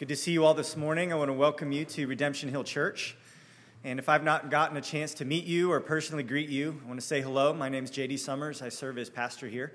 Good to see you all this morning. I want to welcome you to Redemption Hill Church. And if I've not gotten a chance to meet you or personally greet you, I want to say hello. My name is JD Summers. I serve as pastor here.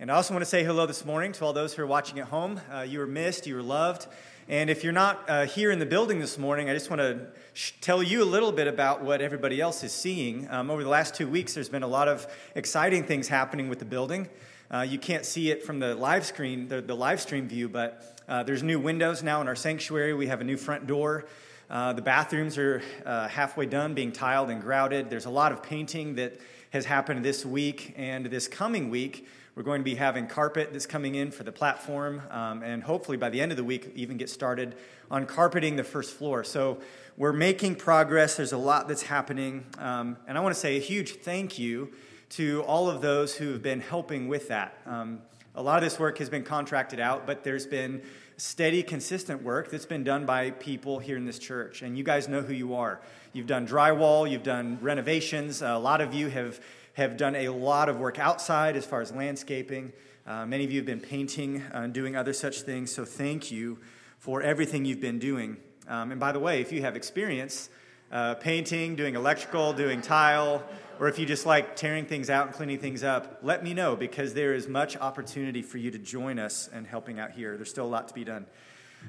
And I also want to say hello this morning to all those who are watching at home. Uh, you are missed, you are loved. And if you're not uh, here in the building this morning, I just want to sh- tell you a little bit about what everybody else is seeing. Um, over the last two weeks, there's been a lot of exciting things happening with the building. Uh, you can't see it from the live screen, the, the live stream view, but uh, there's new windows now in our sanctuary. We have a new front door. Uh, the bathrooms are uh, halfway done, being tiled and grouted. There's a lot of painting that has happened this week and this coming week. We're going to be having carpet that's coming in for the platform, um, and hopefully by the end of the week, even get started on carpeting the first floor. So we're making progress. There's a lot that's happening, um, and I want to say a huge thank you to all of those who have been helping with that. Um, a lot of this work has been contracted out, but there's been steady, consistent work that's been done by people here in this church. And you guys know who you are. You've done drywall, you've done renovations. A lot of you have, have done a lot of work outside as far as landscaping. Uh, many of you have been painting and doing other such things. So thank you for everything you've been doing. Um, and by the way, if you have experience uh, painting, doing electrical, doing tile, or if you just like tearing things out and cleaning things up, let me know because there is much opportunity for you to join us and helping out here. There's still a lot to be done.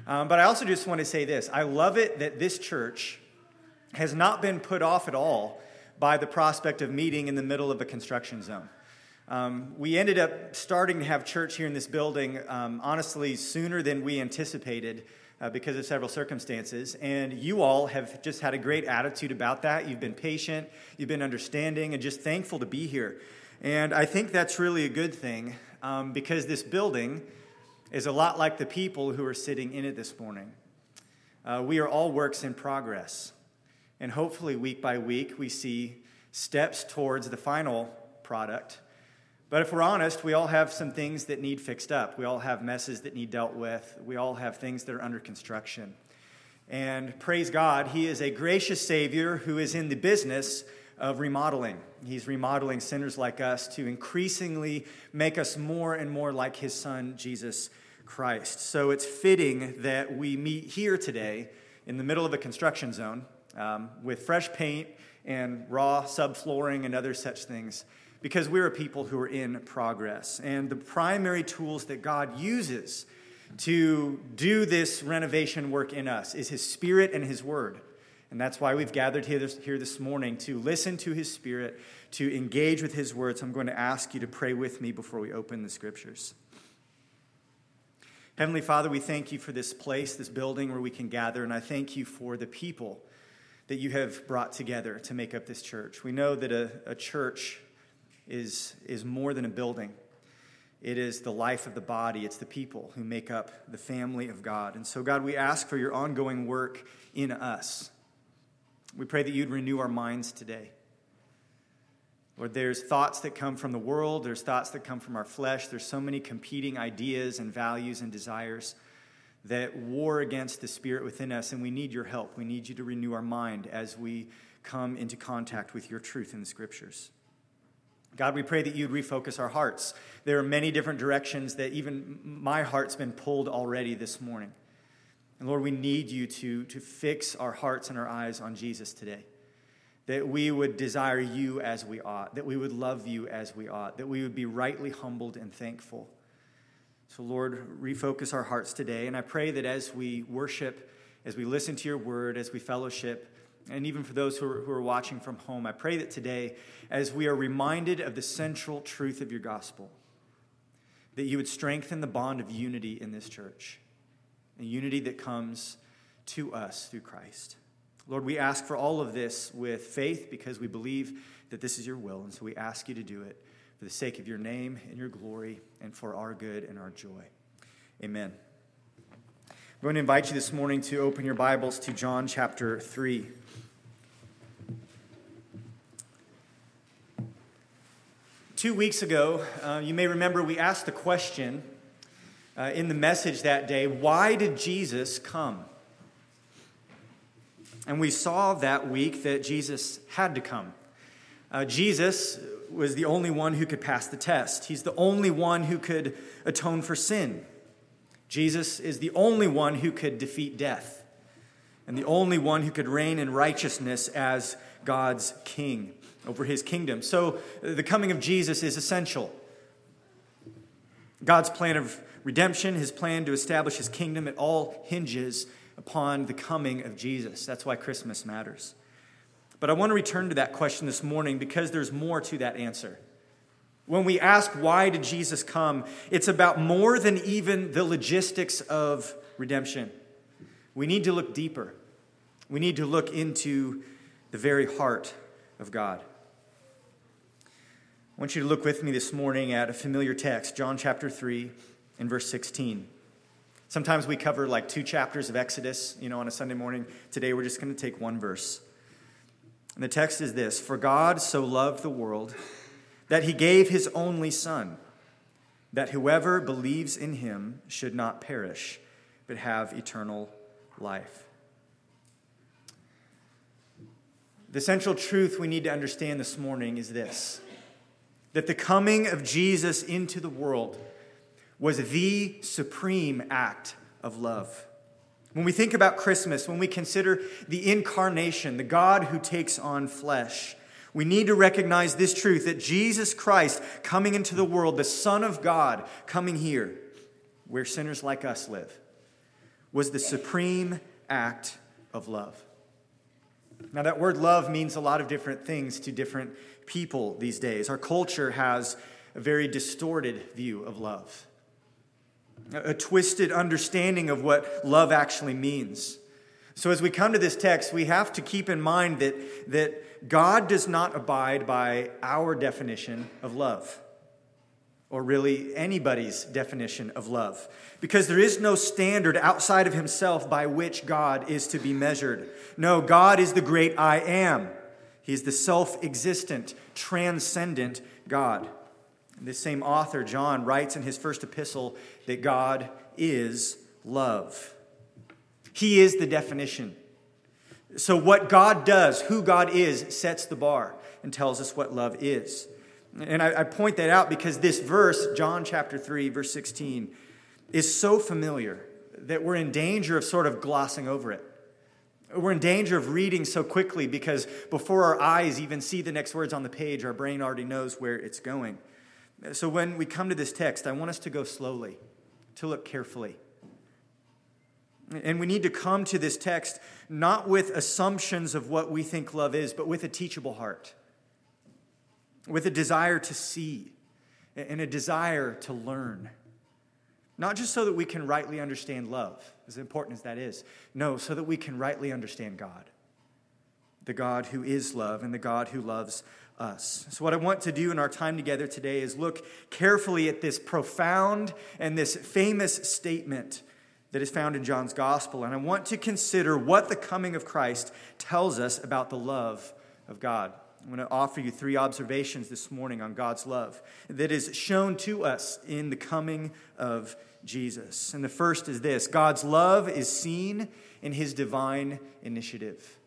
Um, but I also just want to say this I love it that this church has not been put off at all by the prospect of meeting in the middle of a construction zone. Um, we ended up starting to have church here in this building, um, honestly, sooner than we anticipated uh, because of several circumstances. And you all have just had a great attitude about that. You've been patient, you've been understanding, and just thankful to be here. And I think that's really a good thing um, because this building is a lot like the people who are sitting in it this morning. Uh, we are all works in progress. And hopefully, week by week, we see steps towards the final product but if we're honest, we all have some things that need fixed up. We all have messes that need dealt with. We all have things that are under construction. And praise God, He is a gracious Savior who is in the business of remodeling. He's remodeling sinners like us to increasingly make us more and more like His Son, Jesus Christ. So it's fitting that we meet here today in the middle of a construction zone um, with fresh paint and raw subflooring and other such things because we're a people who are in progress. And the primary tools that God uses to do this renovation work in us is His Spirit and His Word. And that's why we've gathered here this, here this morning to listen to His Spirit, to engage with His Word. So I'm going to ask you to pray with me before we open the Scriptures. Heavenly Father, we thank you for this place, this building where we can gather, and I thank you for the people that you have brought together to make up this church. We know that a, a church is, is more than a building. It is the life of the body. It's the people who make up the family of God. And so, God, we ask for your ongoing work in us. We pray that you'd renew our minds today. Lord, there's thoughts that come from the world, there's thoughts that come from our flesh. There's so many competing ideas and values and desires that war against the spirit within us, and we need your help. We need you to renew our mind as we come into contact with your truth in the scriptures. God, we pray that you'd refocus our hearts. There are many different directions that even my heart's been pulled already this morning. And Lord, we need you to, to fix our hearts and our eyes on Jesus today. That we would desire you as we ought, that we would love you as we ought, that we would be rightly humbled and thankful. So, Lord, refocus our hearts today. And I pray that as we worship, as we listen to your word, as we fellowship, and even for those who are, who are watching from home, I pray that today, as we are reminded of the central truth of your gospel, that you would strengthen the bond of unity in this church, a unity that comes to us through Christ. Lord, we ask for all of this with faith because we believe that this is your will, and so we ask you to do it for the sake of your name and your glory and for our good and our joy. Amen. I'm going to invite you this morning to open your Bibles to John chapter 3. Two weeks ago, uh, you may remember we asked the question uh, in the message that day why did Jesus come? And we saw that week that Jesus had to come. Uh, Jesus was the only one who could pass the test, He's the only one who could atone for sin. Jesus is the only one who could defeat death and the only one who could reign in righteousness as God's king over his kingdom. So the coming of Jesus is essential. God's plan of redemption, his plan to establish his kingdom, it all hinges upon the coming of Jesus. That's why Christmas matters. But I want to return to that question this morning because there's more to that answer. When we ask, why did Jesus come? It's about more than even the logistics of redemption. We need to look deeper. We need to look into the very heart of God. I want you to look with me this morning at a familiar text, John chapter 3 and verse 16. Sometimes we cover like two chapters of Exodus, you know, on a Sunday morning. Today we're just going to take one verse. And the text is this For God so loved the world that he gave his only Son, that whoever believes in him should not perish, but have eternal life. The central truth we need to understand this morning is this that the coming of Jesus into the world was the supreme act of love. When we think about Christmas, when we consider the incarnation, the God who takes on flesh, we need to recognize this truth that Jesus Christ coming into the world, the Son of God coming here, where sinners like us live, was the supreme act of love. Now, that word love means a lot of different things to different people these days. Our culture has a very distorted view of love, a twisted understanding of what love actually means. So, as we come to this text, we have to keep in mind that, that God does not abide by our definition of love, or really anybody's definition of love, because there is no standard outside of Himself by which God is to be measured. No, God is the great I am. He's the self existent, transcendent God. This same author, John, writes in his first epistle that God is love. He is the definition. So, what God does, who God is, sets the bar and tells us what love is. And I, I, point that out because this verse, John chapter 3, verse 16, is so familiar that we're in danger of sort of glossing over it. We're in danger of reading so quickly because before our eyes even see the next words on the page, our brain already knows where it's going. So when we come to this text, I want us to go slowly, to look carefully. And we need to come to this text not with assumptions of what we think love is, but with a teachable heart, with a desire to see and a desire to learn. Not just so that we can rightly understand love, as important as that is. No, so that we can rightly understand God. The God who is love and the God who loves us. So, what I want to do in our time together today is look carefully at this profound and this famous statement that is found in John's gospel. And I want to consider what the coming of Christ tells us about the love of God. I'm going to offer you three observations this morning on God's love that is shown to us in the coming of Jesus. And the first is this God's love is seen in his divine initiative.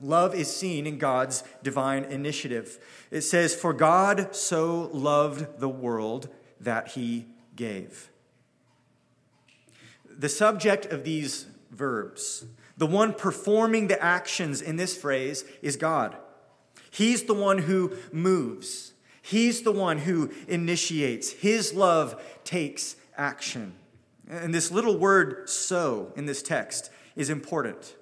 Love is seen in God's divine initiative. It says, For God so loved the world that he gave. The subject of these verbs, the one performing the actions in this phrase, is God. He's the one who moves, He's the one who initiates. His love takes action. And this little word so in this text is important.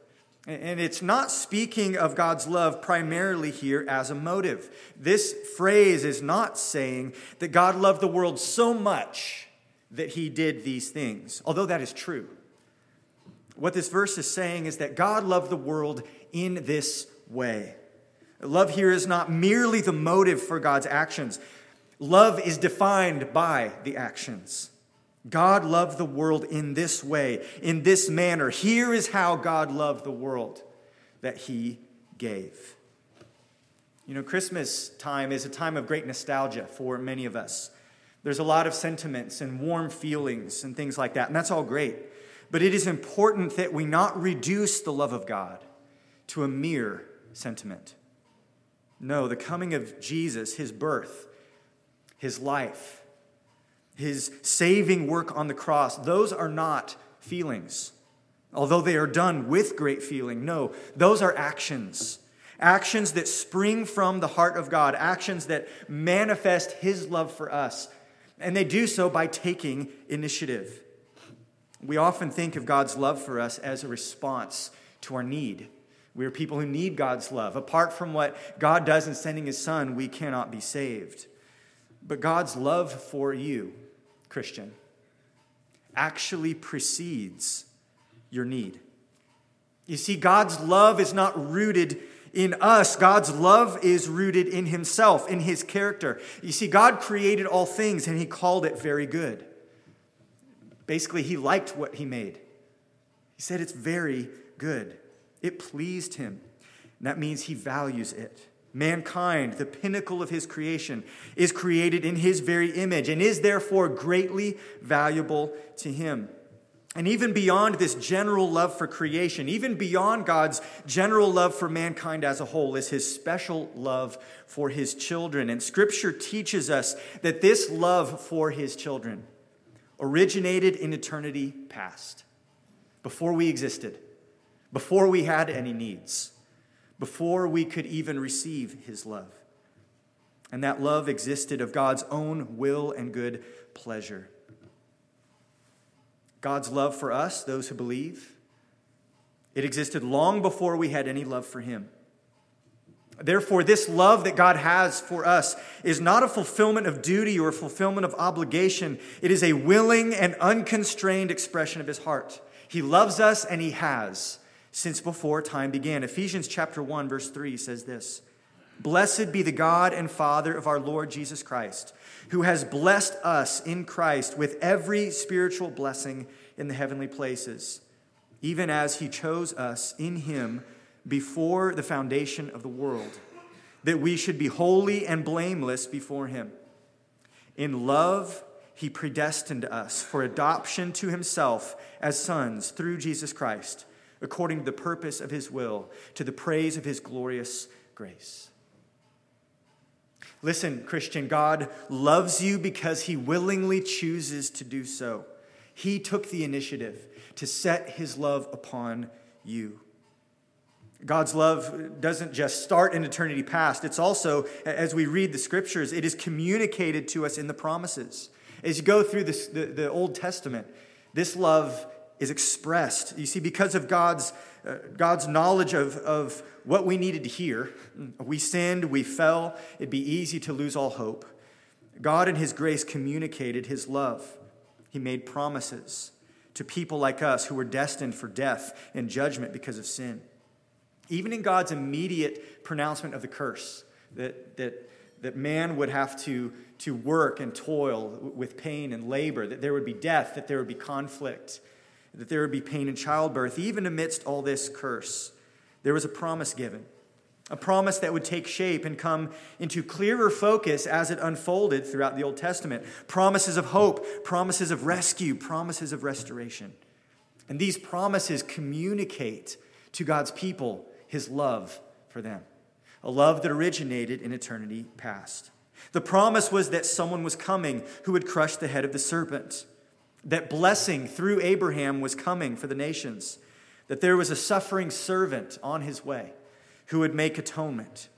And it's not speaking of God's love primarily here as a motive. This phrase is not saying that God loved the world so much that he did these things, although that is true. What this verse is saying is that God loved the world in this way. Love here is not merely the motive for God's actions, love is defined by the actions. God loved the world in this way, in this manner. Here is how God loved the world that he gave. You know, Christmas time is a time of great nostalgia for many of us. There's a lot of sentiments and warm feelings and things like that, and that's all great. But it is important that we not reduce the love of God to a mere sentiment. No, the coming of Jesus, his birth, his life, his saving work on the cross, those are not feelings. Although they are done with great feeling, no, those are actions. Actions that spring from the heart of God, actions that manifest his love for us. And they do so by taking initiative. We often think of God's love for us as a response to our need. We are people who need God's love. Apart from what God does in sending his son, we cannot be saved. But God's love for you, Christian, actually precedes your need. You see, God's love is not rooted in us. God's love is rooted in Himself, in His character. You see, God created all things and He called it very good. Basically, He liked what He made. He said it's very good. It pleased Him. And that means He values it. Mankind, the pinnacle of his creation, is created in his very image and is therefore greatly valuable to him. And even beyond this general love for creation, even beyond God's general love for mankind as a whole, is his special love for his children. And scripture teaches us that this love for his children originated in eternity past, before we existed, before we had any needs before we could even receive his love. And that love existed of God's own will and good pleasure. God's love for us, those who believe, it existed long before we had any love for him. Therefore, this love that God has for us is not a fulfillment of duty or a fulfillment of obligation. It is a willing and unconstrained expression of his heart. He loves us and he has since before time began. Ephesians chapter 1 verse 3 says this: Blessed be the God and Father of our Lord Jesus Christ, who has blessed us in Christ with every spiritual blessing in the heavenly places, even as he chose us in him before the foundation of the world, that we should be holy and blameless before him. In love, he predestined us for adoption to himself as sons through Jesus Christ according to the purpose of his will, to the praise of his glorious grace. Listen, Christian, God loves you because he willingly chooses to do so. He took the initiative to set his love upon you. God's love doesn't just start in eternity past. It's also, as we read the scriptures, it is communicated to us in the promises. As you go through this, the, the Old Testament, this love is expressed. You see, because of God's, uh, God's knowledge of, of what we needed to hear, we sinned, we fell, it'd be easy to lose all hope. God, in His grace, communicated His love. He made promises to people like us who were destined for death and judgment because of sin. Even in God's immediate pronouncement of the curse, that, that, that man would have to, to work and toil with pain and labor, that there would be death, that there would be conflict, that there would be pain in childbirth, even amidst all this curse. There was a promise given, a promise that would take shape and come into clearer focus as it unfolded throughout the Old Testament. Promises of hope, promises of rescue, promises of restoration. And these promises communicate to God's people his love for them, a love that originated in eternity past. The promise was that someone was coming who would crush the head of the serpent that blessing through Abraham was coming for the nations, that there was a suffering servant on his way who would make atonement,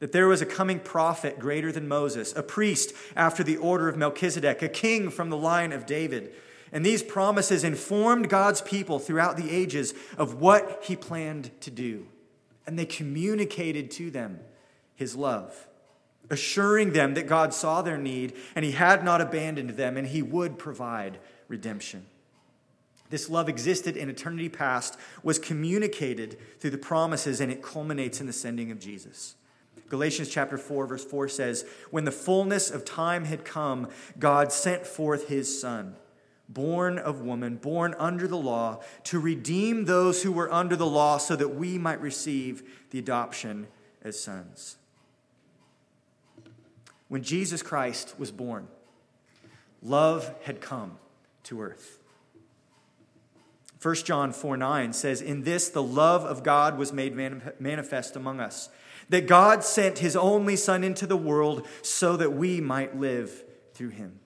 that there was a coming prophet greater than Moses, a priest after the order of Melchizedek, a king from the line of David. And these promises informed God's people throughout the ages of what he planned to do. And they communicated to them his love, assuring them that God saw their need and he had not abandoned them and he would provide redemption. This love existed in eternity past, was communicated through the promises, and it culminates in the sending of Jesus. Galatians chapter 4, verse 4 says, When the fullness of time had come, God sent forth his Son, born of woman, born under the law, to redeem those who were under the law so that we might receive the adoption as sons. When Jesus Christ was born, love had come to earth. 1 John 4 9 says, In this the love of God was made manifest among us, that God sent his only Son into the world so that we might live through him.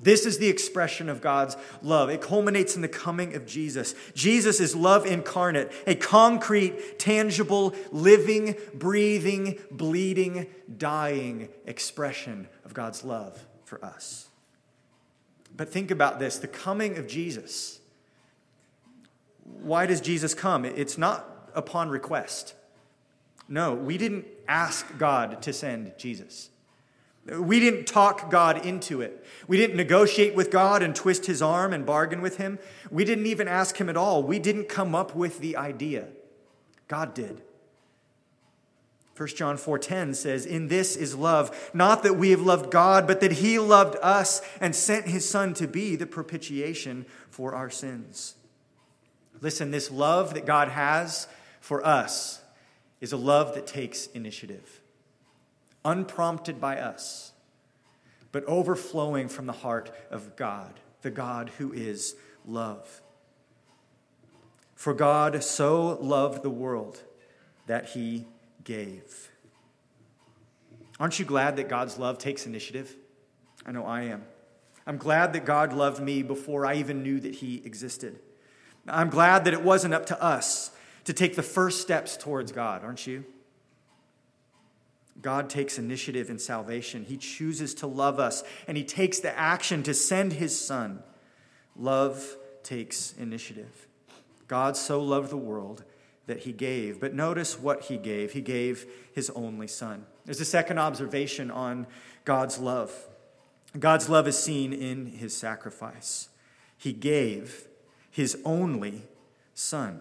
This is the expression of God's love. It culminates in the coming of Jesus. Jesus is love incarnate, a concrete, tangible, living, breathing, bleeding, dying expression of God's love for us. But think about this the coming of Jesus. Why does Jesus come? It's not upon request. No, we didn't ask God to send Jesus. We didn't talk God into it. We didn't negotiate with God and twist his arm and bargain with him. We didn't even ask him at all. We didn't come up with the idea. God did. 1 John 4:10 says, "In this is love, not that we have loved God, but that he loved us and sent his son to be the propitiation for our sins." Listen, this love that God has for us is a love that takes initiative unprompted by us, but overflowing from the heart of God, the God who is love. For God so loved the world that he gave. Aren't you glad that God's love takes initiative? I know I am. I'm glad that God loved me before I even knew that he existed. I'm glad that it wasn't up to us to take the first steps towards God, aren't you? God takes initiative in salvation. He chooses to love us, and He takes the action to send His Son. Love takes initiative. God so loved the world that He gave. But notice what He gave He gave His only Son. There's a second observation on God's love. God's love is seen in His sacrifice. He gave His only Son.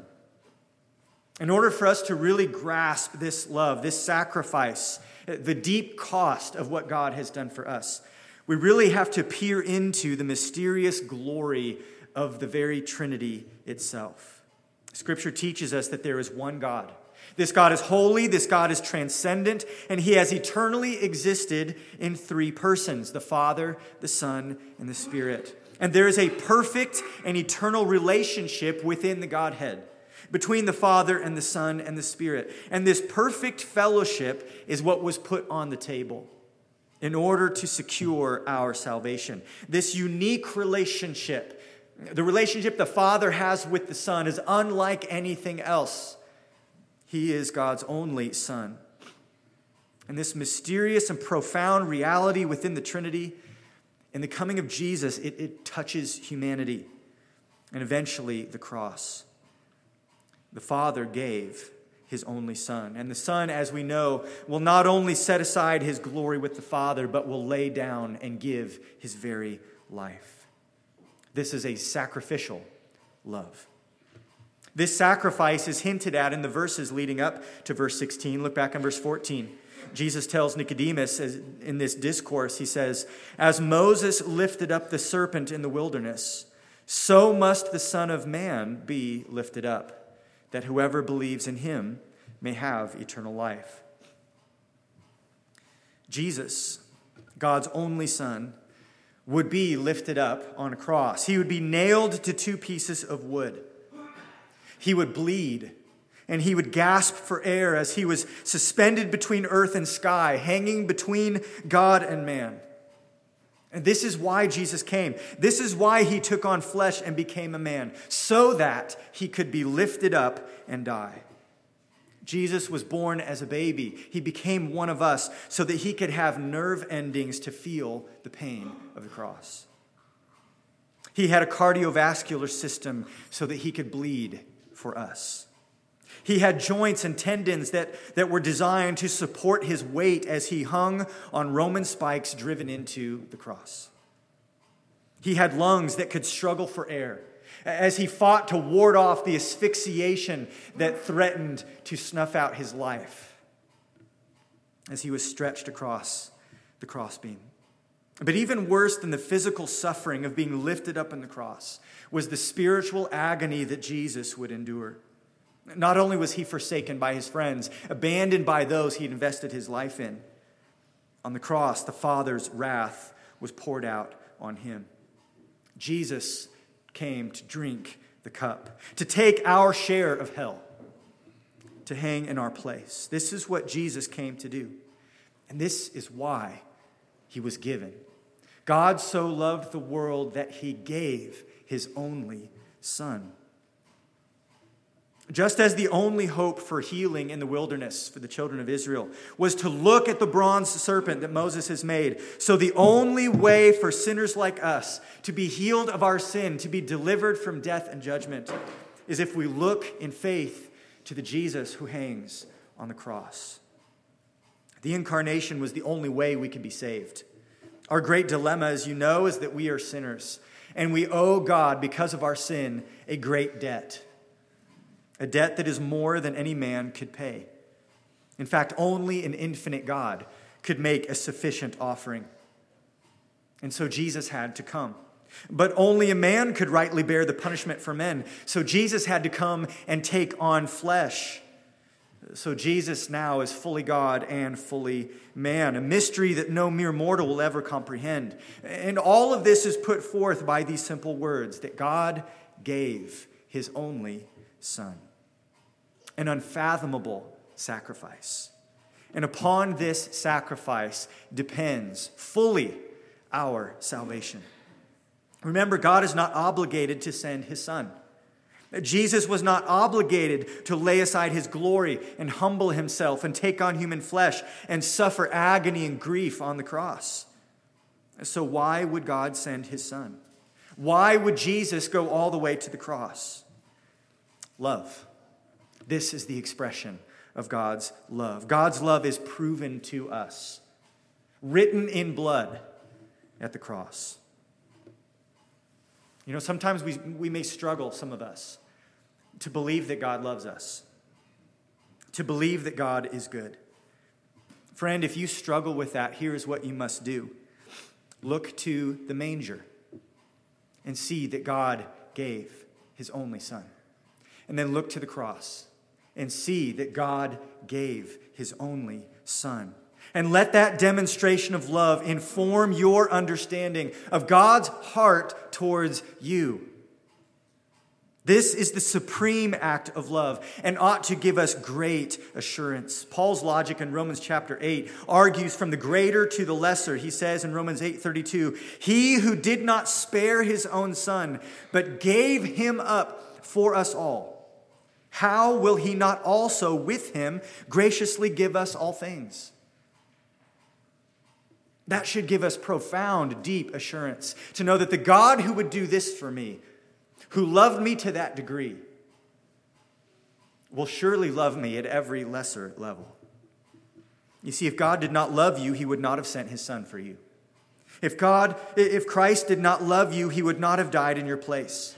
In order for us to really grasp this love, this sacrifice, the deep cost of what God has done for us, we really have to peer into the mysterious glory of the very Trinity itself. Scripture teaches us that there is one God. This God is holy, this God is transcendent, and he has eternally existed in three persons the Father, the Son, and the Spirit. And there is a perfect and eternal relationship within the Godhead between the Father and the Son and the Spirit. And this perfect fellowship is what was put on the table in order to secure our salvation. This unique relationship, the relationship the Father has with the Son, is unlike anything else. He is God's only Son. And this mysterious and profound reality within the Trinity, in the coming of Jesus, it, it touches humanity and eventually the cross the Father gave his only Son. And the Son, as we know, will not only set aside his glory with the Father, but will lay down and give his very life. This is a sacrificial love. This sacrifice is hinted at in the verses leading up to verse 16. Look back in verse 14. Jesus tells Nicodemus in this discourse, he says, As Moses lifted up the serpent in the wilderness, so must the Son of Man be lifted up that whoever believes in him may have eternal life. Jesus, God's only Son, would be lifted up on a cross. He would be nailed to two pieces of wood. He would bleed and he would gasp for air as he was suspended between earth and sky, hanging between God and man. And this is why Jesus came. This is why he took on flesh and became a man, so that he could be lifted up and die. Jesus was born as a baby. He became one of us so that he could have nerve endings to feel the pain of the cross. He had a cardiovascular system so that he could bleed for us. He had joints and tendons that, that were designed to support his weight as he hung on Roman spikes driven into the cross. He had lungs that could struggle for air as he fought to ward off the asphyxiation that threatened to snuff out his life as he was stretched across the crossbeam. But even worse than the physical suffering of being lifted up in the cross was the spiritual agony that Jesus would endure. Not only was he forsaken by his friends, abandoned by those he had invested his life in, on the cross, the Father's wrath was poured out on him. Jesus came to drink the cup, to take our share of hell, to hang in our place. This is what Jesus came to do. And this is why he was given. God so loved the world that he gave his only Son. Just as the only hope for healing in the wilderness for the children of Israel was to look at the bronze serpent that Moses has made, so the only way for sinners like us to be healed of our sin, to be delivered from death and judgment, is if we look in faith to the Jesus who hangs on the cross. The incarnation was the only way we could be saved. Our great dilemma, as you know, is that we are sinners, and we owe God, because of our sin, a great debt a debt that is more than any man could pay. In fact, only an infinite God could make a sufficient offering. And so Jesus had to come. But only a man could rightly bear the punishment for men. So Jesus had to come and take on flesh. So Jesus now is fully God and fully man, a mystery that no mere mortal will ever comprehend. And all of this is put forth by these simple words that God gave his only Son an unfathomable sacrifice. And upon this sacrifice depends fully our salvation. Remember, God is not obligated to send his son. Jesus was not obligated to lay aside his glory and humble himself and take on human flesh and suffer agony and grief on the cross. So, why would God send his son? Why would Jesus go all the way to the cross? Love. This is the expression of God's love. God's love is proven to us, written in blood at the cross. You know, sometimes we, we may struggle, some of us, to believe that God loves us, to believe that God is good. Friend, if you struggle with that, here's what you must do look to the manger and see that God gave his only son. And then look to the cross and see that God gave his only son. And let that demonstration of love inform your understanding of God's heart towards you. This is the supreme act of love and ought to give us great assurance. Paul's logic in Romans chapter 8 argues from the greater to the lesser. He says in Romans 8:32, "He who did not spare his own son, but gave him up for us all, how will he not also with him graciously give us all things? That should give us profound, deep assurance to know that the God who would do this for me, who loved me to that degree, will surely love me at every lesser level. You see, if God did not love you, he would not have sent his son for you. If God, if Christ did not love you, he would not have died in your place.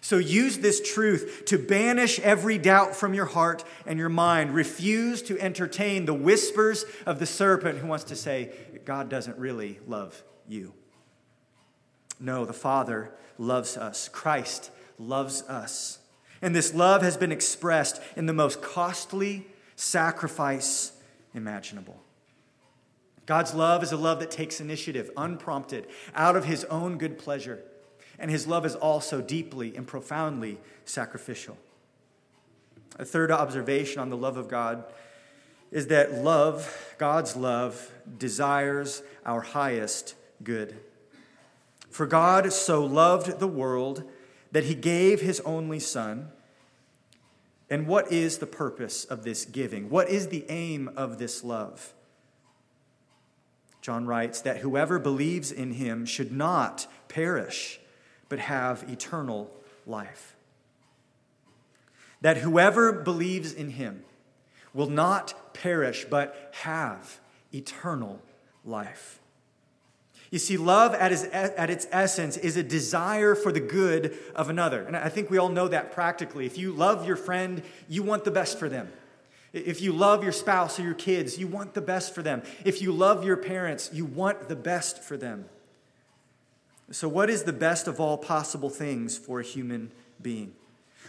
So use this truth to banish every doubt from your heart and your mind. Refuse to entertain the whispers of the serpent who wants to say, God doesn't really love you. No, the Father loves us. Christ loves us. And this love has been expressed in the most costly sacrifice imaginable. God's love is a love that takes initiative, unprompted, out of his own good pleasure and his love is also deeply and profoundly sacrificial. A third observation on the love of God is that love, God's love, desires our highest good. For God so loved the world that he gave his only Son. And what is the purpose of this giving? What is the aim of this love? John writes that whoever believes in him should not perish but have eternal life. That whoever believes in him will not perish, but have eternal life. You see, love at, its, at its essence is a desire for the good of another. And I think we all know that practically. If you love your friend, you want the best for them. If you love your spouse or your kids, you want the best for them. If you love your parents, you want the best for them. So, what is the best of all possible things for a human being?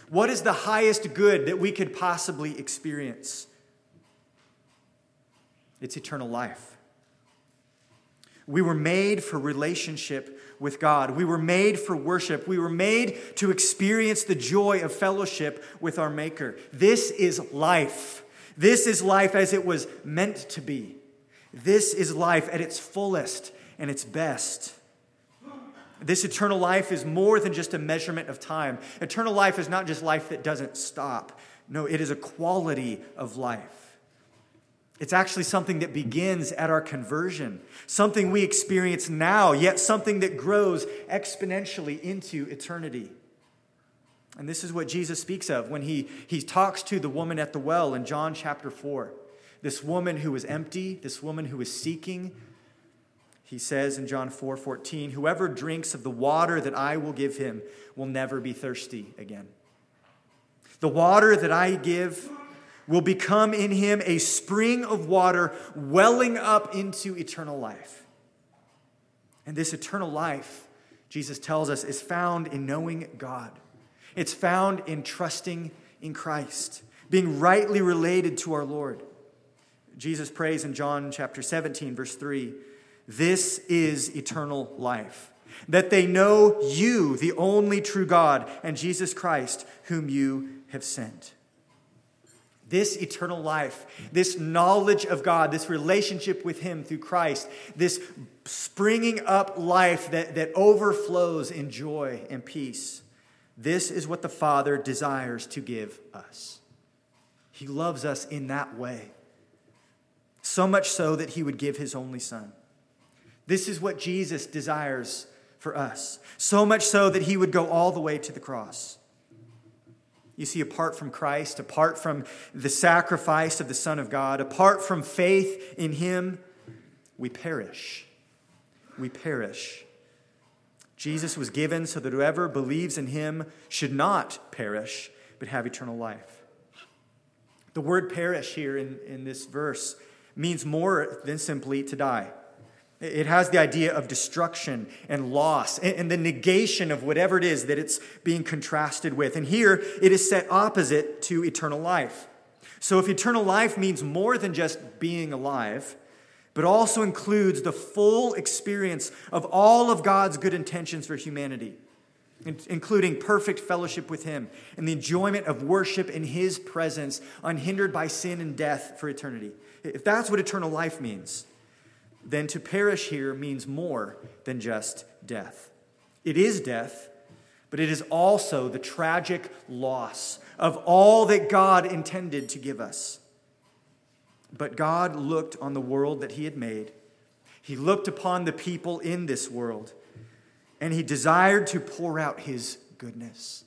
What is the highest good that we could possibly experience? It's eternal life. We were made for relationship with God. We were made for worship. We were made to experience the joy of fellowship with our Maker. This is life. This is life as it was meant to be. This is life at its fullest and it's best. This eternal life is more than just a measurement of time. Eternal life is not just life that doesn't stop. No, it is a quality of life. It's actually something that begins at our conversion, something we experience now, yet something that grows exponentially into eternity. And this is what Jesus speaks of when he, he talks to the woman at the well in John chapter 4. This woman who was empty, this woman who was seeking, he says in John 4 14, Whoever drinks of the water that I will give him will never be thirsty again. The water that I give will become in him a spring of water welling up into eternal life. And this eternal life, Jesus tells us, is found in knowing God. It's found in trusting in Christ, being rightly related to our Lord. Jesus prays in John chapter 17, verse 3 this is eternal life. That they know you, the only true God, and Jesus Christ, whom you have sent. This eternal life, this knowledge of God, this relationship with Him through Christ, this springing up life that, that overflows in joy and peace, this is what the Father desires to give us. He loves us in that way, so much so that He would give His only Son. This is what Jesus desires for us, so much so that he would go all the way to the cross. You see, apart from Christ, apart from the sacrifice of the Son of God, apart from faith in him, we perish. We perish. Jesus was given so that whoever believes in him should not perish, but have eternal life. The word perish here in, in this verse means more than simply to die. It has the idea of destruction and loss and the negation of whatever it is that it's being contrasted with. And here it is set opposite to eternal life. So if eternal life means more than just being alive, but also includes the full experience of all of God's good intentions for humanity, including perfect fellowship with Him and the enjoyment of worship in His presence, unhindered by sin and death for eternity. If that's what eternal life means, then to perish here means more than just death. It is death, but it is also the tragic loss of all that God intended to give us. But God looked on the world that He had made, He looked upon the people in this world, and He desired to pour out His goodness.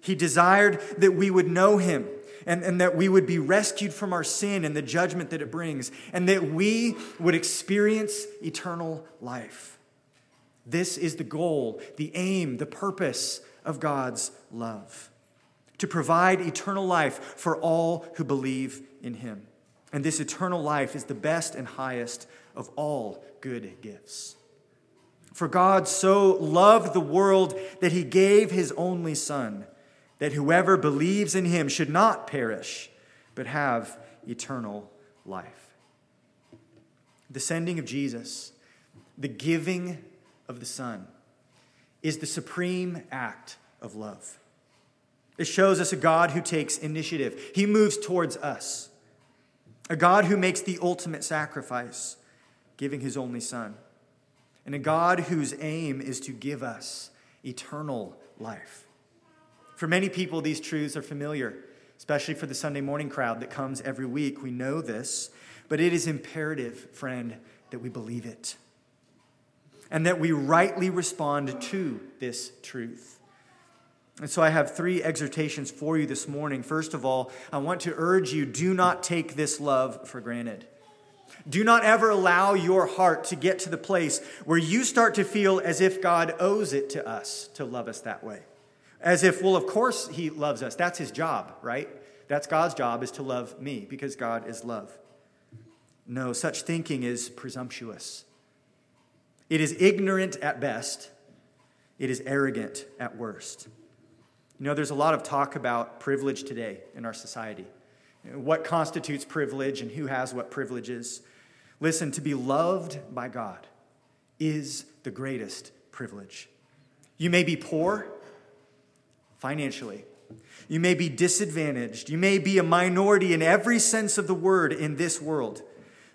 He desired that we would know Him and, and that we would be rescued from our sin and the judgment that it brings, and that we would experience eternal life. This is the goal, the aim, the purpose of God's love to provide eternal life for all who believe in Him. And this eternal life is the best and highest of all good gifts. For God so loved the world that He gave His only Son that whoever believes in him should not perish, but have eternal life. The sending of Jesus, the giving of the Son, is the supreme act of love. It shows us a God who takes initiative, He moves towards us, a God who makes the ultimate sacrifice, giving His only Son, and a God whose aim is to give us eternal life. For many people, these truths are familiar, especially for the Sunday morning crowd that comes every week. We know this, but it is imperative, friend, that we believe it and that we rightly respond to this truth. And so I have three exhortations for you this morning. First of all, I want to urge you do not take this love for granted. Do not ever allow your heart to get to the place where you start to feel as if God owes it to us to love us that way. As if, well, of course he loves us. That's his job, right? That's God's job is to love me because God is love. No, such thinking is presumptuous. It is ignorant at best, it is arrogant at worst. You know, there's a lot of talk about privilege today in our society. What constitutes privilege and who has what privileges? Listen, to be loved by God is the greatest privilege. You may be poor, financially. You may be disadvantaged. You may be a minority in every sense of the word in this world.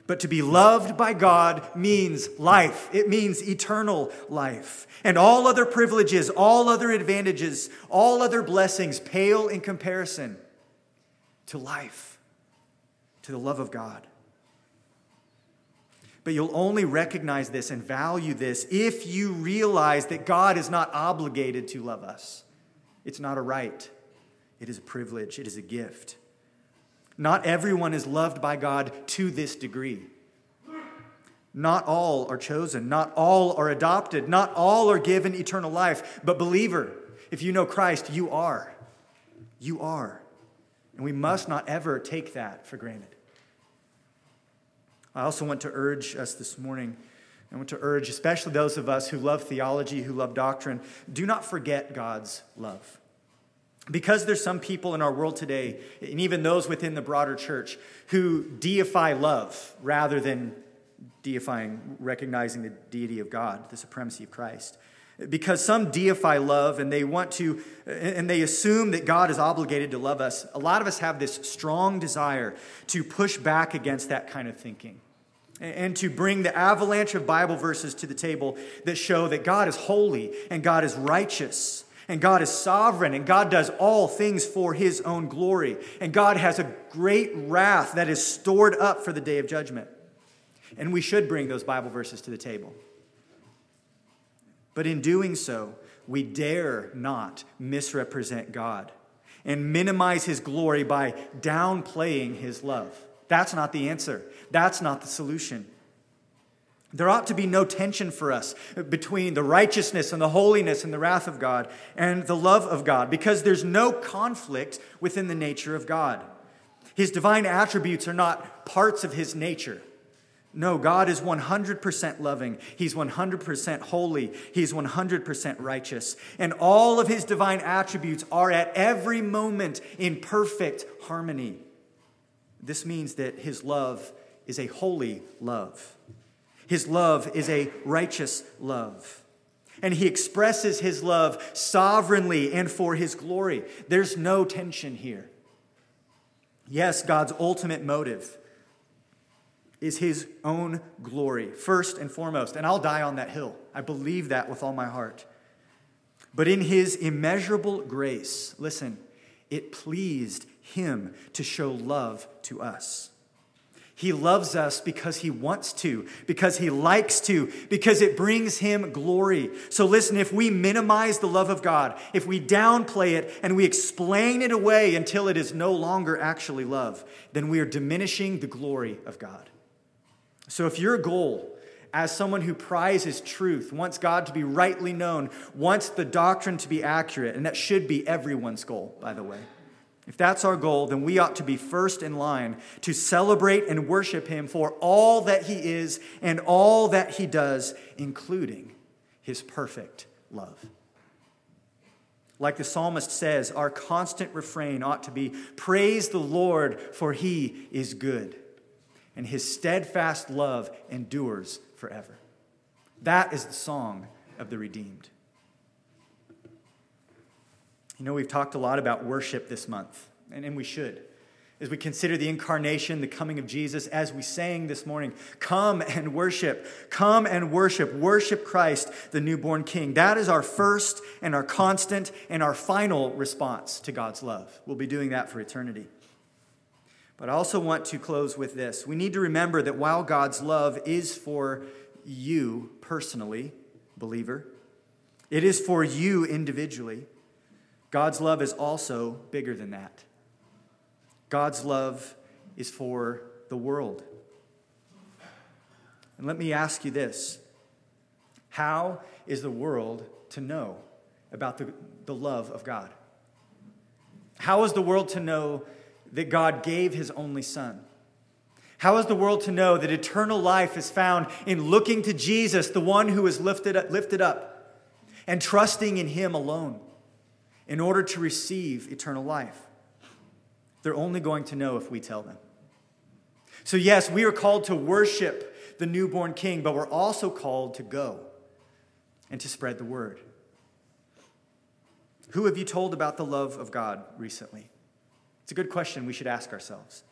But to be loved by God means life. It means eternal life. And all other privileges, all other advantages, all other blessings pale in comparison to life, to the love of God. But you'll only recognize this and value this if you realize that God is not obligated to love us. It's not a right, it is a privilege, it is a gift. Not everyone is loved by God to this degree. Not all are chosen. Not all are adopted. Not all are given eternal life. But, believer, if you know Christ, you are. You are. And we must not ever take that for granted. I also want to urge us this morning, I want to urge especially those of us who love theology, who love doctrine, do not forget God's love. Because there's some people in our world today, and even those within the broader church, who deify love rather than deifying, recognizing the deity of God, the supremacy of Christ. Because some deify love and they want to, and they assume that God is obligated to love us. A lot of us have this strong desire to push back against that kind of thinking and to bring the avalanche of Bible verses to the table that show that God is holy and God is righteous and God is sovereign, and God does all things for his own glory. And God has a great wrath that is stored up for the day of judgment. And we should bring those Bible verses to the table. But in doing so, we dare not misrepresent God and minimize his glory by downplaying his love. That's not the answer. That's not the solution. There ought to be no tension for us between the righteousness and the holiness and the wrath of God and the love of God because there's no conflict within the nature of God. His divine attributes are not parts of his nature. No, God is 100% loving. He's 100% holy. He's 100% righteous. And all of his divine attributes are at every moment in perfect harmony. This means that his love is a holy love. His love is a righteous love. And he expresses his love sovereignly and for his glory. There's no tension here. Yes, God's ultimate motive is his own glory, first and foremost. And I'll die on that hill. I believe that with all my heart. But in his immeasurable grace, listen, it pleased him to show love to us. He loves us because he wants to, because he likes to, because it brings him glory. So listen, if we minimize the love of God, if we downplay it and we explain it away until it is no longer actually love, then we are diminishing the glory of God. So if your goal as someone who prizes truth, wants God to be rightly known, wants the doctrine to be accurate, and that should be everyone's goal, by the way if that's our goal, then we ought to be first in line to celebrate and worship Him for all that He is and all that He does, including His perfect love. Like the psalmist says, our constant refrain ought to be Praise the Lord, for He is good, and His steadfast love endures forever. That is the song of the redeemed. You know, we've talked a lot about worship this month, and, and we should. As we consider the incarnation, the coming of Jesus, as we sang this morning, come and worship. Come and worship. Worship Christ, the newborn King. That is our first and our constant and our final response to God's love. We'll be doing that for eternity. But I also want to close with this. We need to remember that while God's love is for you personally, believer, it is for you individually. God's love is also bigger than that. God's love is for the world. And let me ask you this How is the world to know about the, the love of God? How is the world to know that God gave his only Son? How is the world to know that eternal life is found in looking to Jesus, the one who is lifted up, lifted up and trusting in him alone? In order to receive eternal life. They're only going to know if we tell them. So, yes, we are called to worship the newborn king, but we're also called to go and to spread the word. Who have you told about the love of God recently? It's a good question we should ask ourselves.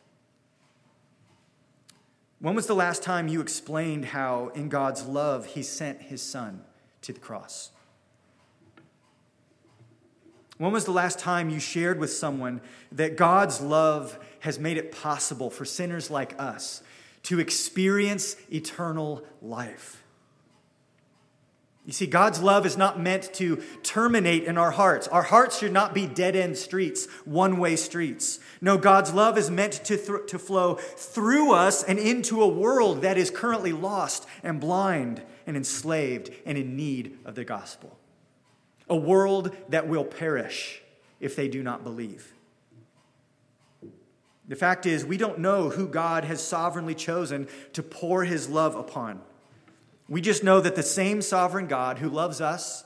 When was the last time you explained how, in God's love, He sent His Son to the cross? When was the last time you shared with someone that God's love has made it possible for sinners like us to experience eternal life? You see, God's love is not meant to terminate in our hearts. Our hearts should not be dead end streets, one way streets. No, God's love is meant to, th- to flow through us and into a world that is currently lost and blind and enslaved and in need of the gospel. A world that will perish if they do not believe. The fact is, we don't know who God has sovereignly chosen to pour his love upon. We just know that the same sovereign God who loves us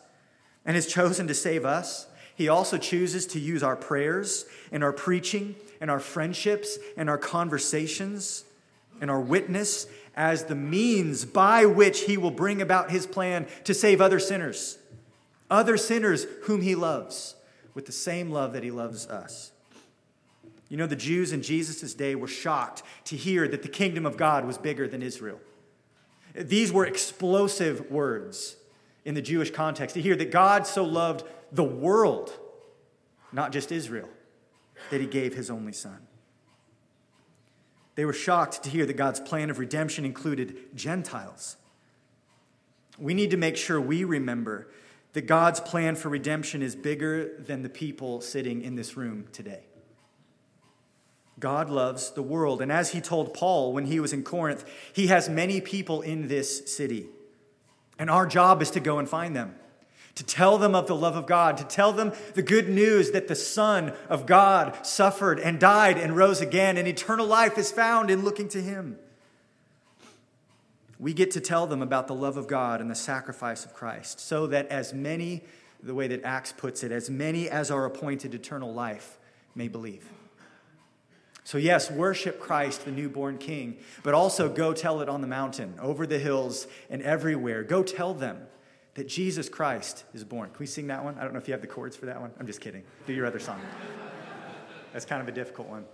and has chosen to save us, he also chooses to use our prayers and our preaching and our friendships and our conversations and our witness as the means by which he will bring about his plan to save other sinners, other sinners whom he loves with the same love that he loves us. You know, the Jews in Jesus' day were shocked to hear that the kingdom of God was bigger than Israel. These were explosive words in the Jewish context to hear that God so loved the world, not just Israel, that he gave his only son. They were shocked to hear that God's plan of redemption included Gentiles. We need to make sure we remember that God's plan for redemption is bigger than the people sitting in this room today. God loves the world. And as he told Paul when he was in Corinth, he has many people in this city. And our job is to go and find them, to tell them of the love of God, to tell them the good news that the Son of God suffered and died and rose again, and eternal life is found in looking to him. We get to tell them about the love of God and the sacrifice of Christ, so that as many, the way that Acts puts it, as many as are appointed eternal life may believe. So, yes, worship Christ, the newborn king, but also go tell it on the mountain, over the hills, and everywhere. Go tell them that Jesus Christ is born. Can we sing that one? I don't know if you have the chords for that one. I'm just kidding. Do your other song. That's kind of a difficult one.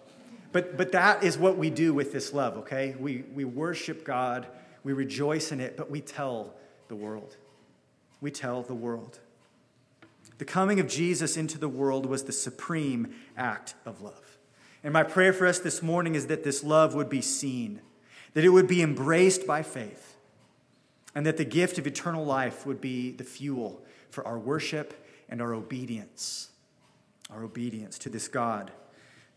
But, but that is what we do with this love, okay? We, we worship God, we rejoice in it, but we tell the world. We tell the world. The coming of Jesus into the world was the supreme act of love. And my prayer for us this morning is that this love would be seen, that it would be embraced by faith, and that the gift of eternal life would be the fuel for our worship and our obedience. Our obedience to this God,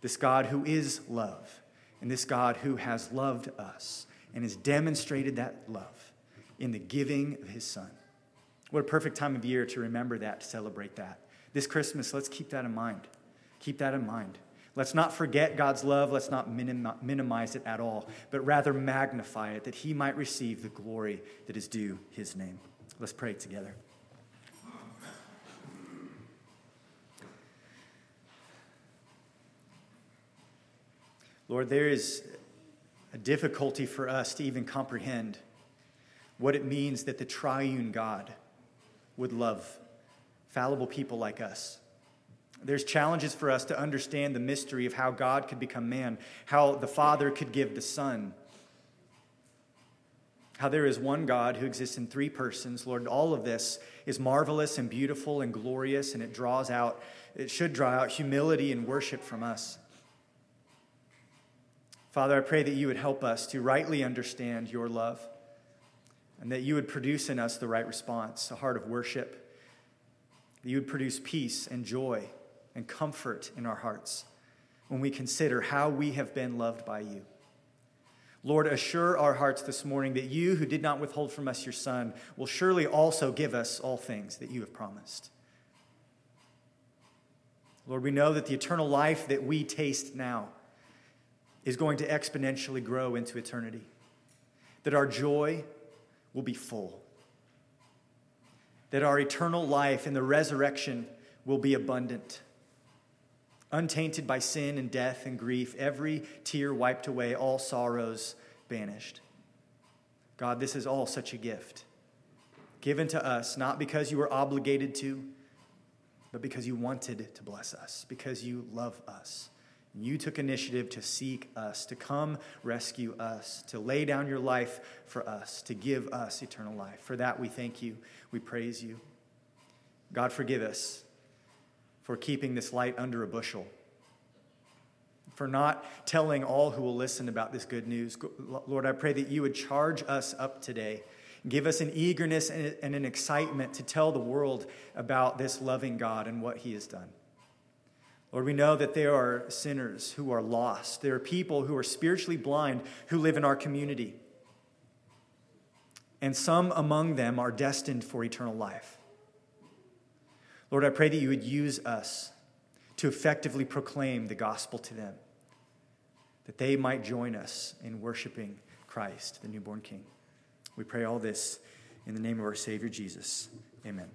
this God who is love, and this God who has loved us and has demonstrated that love in the giving of his Son. What a perfect time of year to remember that, to celebrate that. This Christmas, let's keep that in mind. Keep that in mind. Let's not forget God's love. Let's not minimize it at all, but rather magnify it that he might receive the glory that is due his name. Let's pray together. Lord, there is a difficulty for us to even comprehend what it means that the triune God would love fallible people like us. There's challenges for us to understand the mystery of how God could become man, how the Father could give the Son, how there is one God who exists in three persons. Lord, all of this is marvelous and beautiful and glorious, and it draws out, it should draw out humility and worship from us. Father, I pray that you would help us to rightly understand your love and that you would produce in us the right response, a heart of worship, that you would produce peace and joy and comfort in our hearts when we consider how we have been loved by you. Lord, assure our hearts this morning that you, who did not withhold from us your Son, will surely also give us all things that you have promised. Lord, we know that the eternal life that we taste now is going to exponentially grow into eternity, that our joy will be full, that our eternal life in the resurrection will be abundant untainted by sin and death and grief, every tear wiped away, all sorrows banished. God, this is all such a gift given to us, not because you were obligated to, but because you wanted to bless us, because you love us. You took initiative to seek us, to come rescue us, to lay down your life for us, to give us eternal life. For that, we thank you. We praise you. God, forgive us for keeping this light under a bushel, for not telling all who will listen about this good news. Lord, I pray that you would charge us up today. Give us an eagerness and an excitement to tell the world about this loving God and what he has done. Lord, we know that there are sinners who are lost. There are people who are spiritually blind who live in our community. And some among them are destined for eternal life. Lord, I pray that you would use us to effectively proclaim the gospel to them, that they might join us in worshiping Christ, the newborn King. We pray all this in the name of our Savior Jesus. Amen.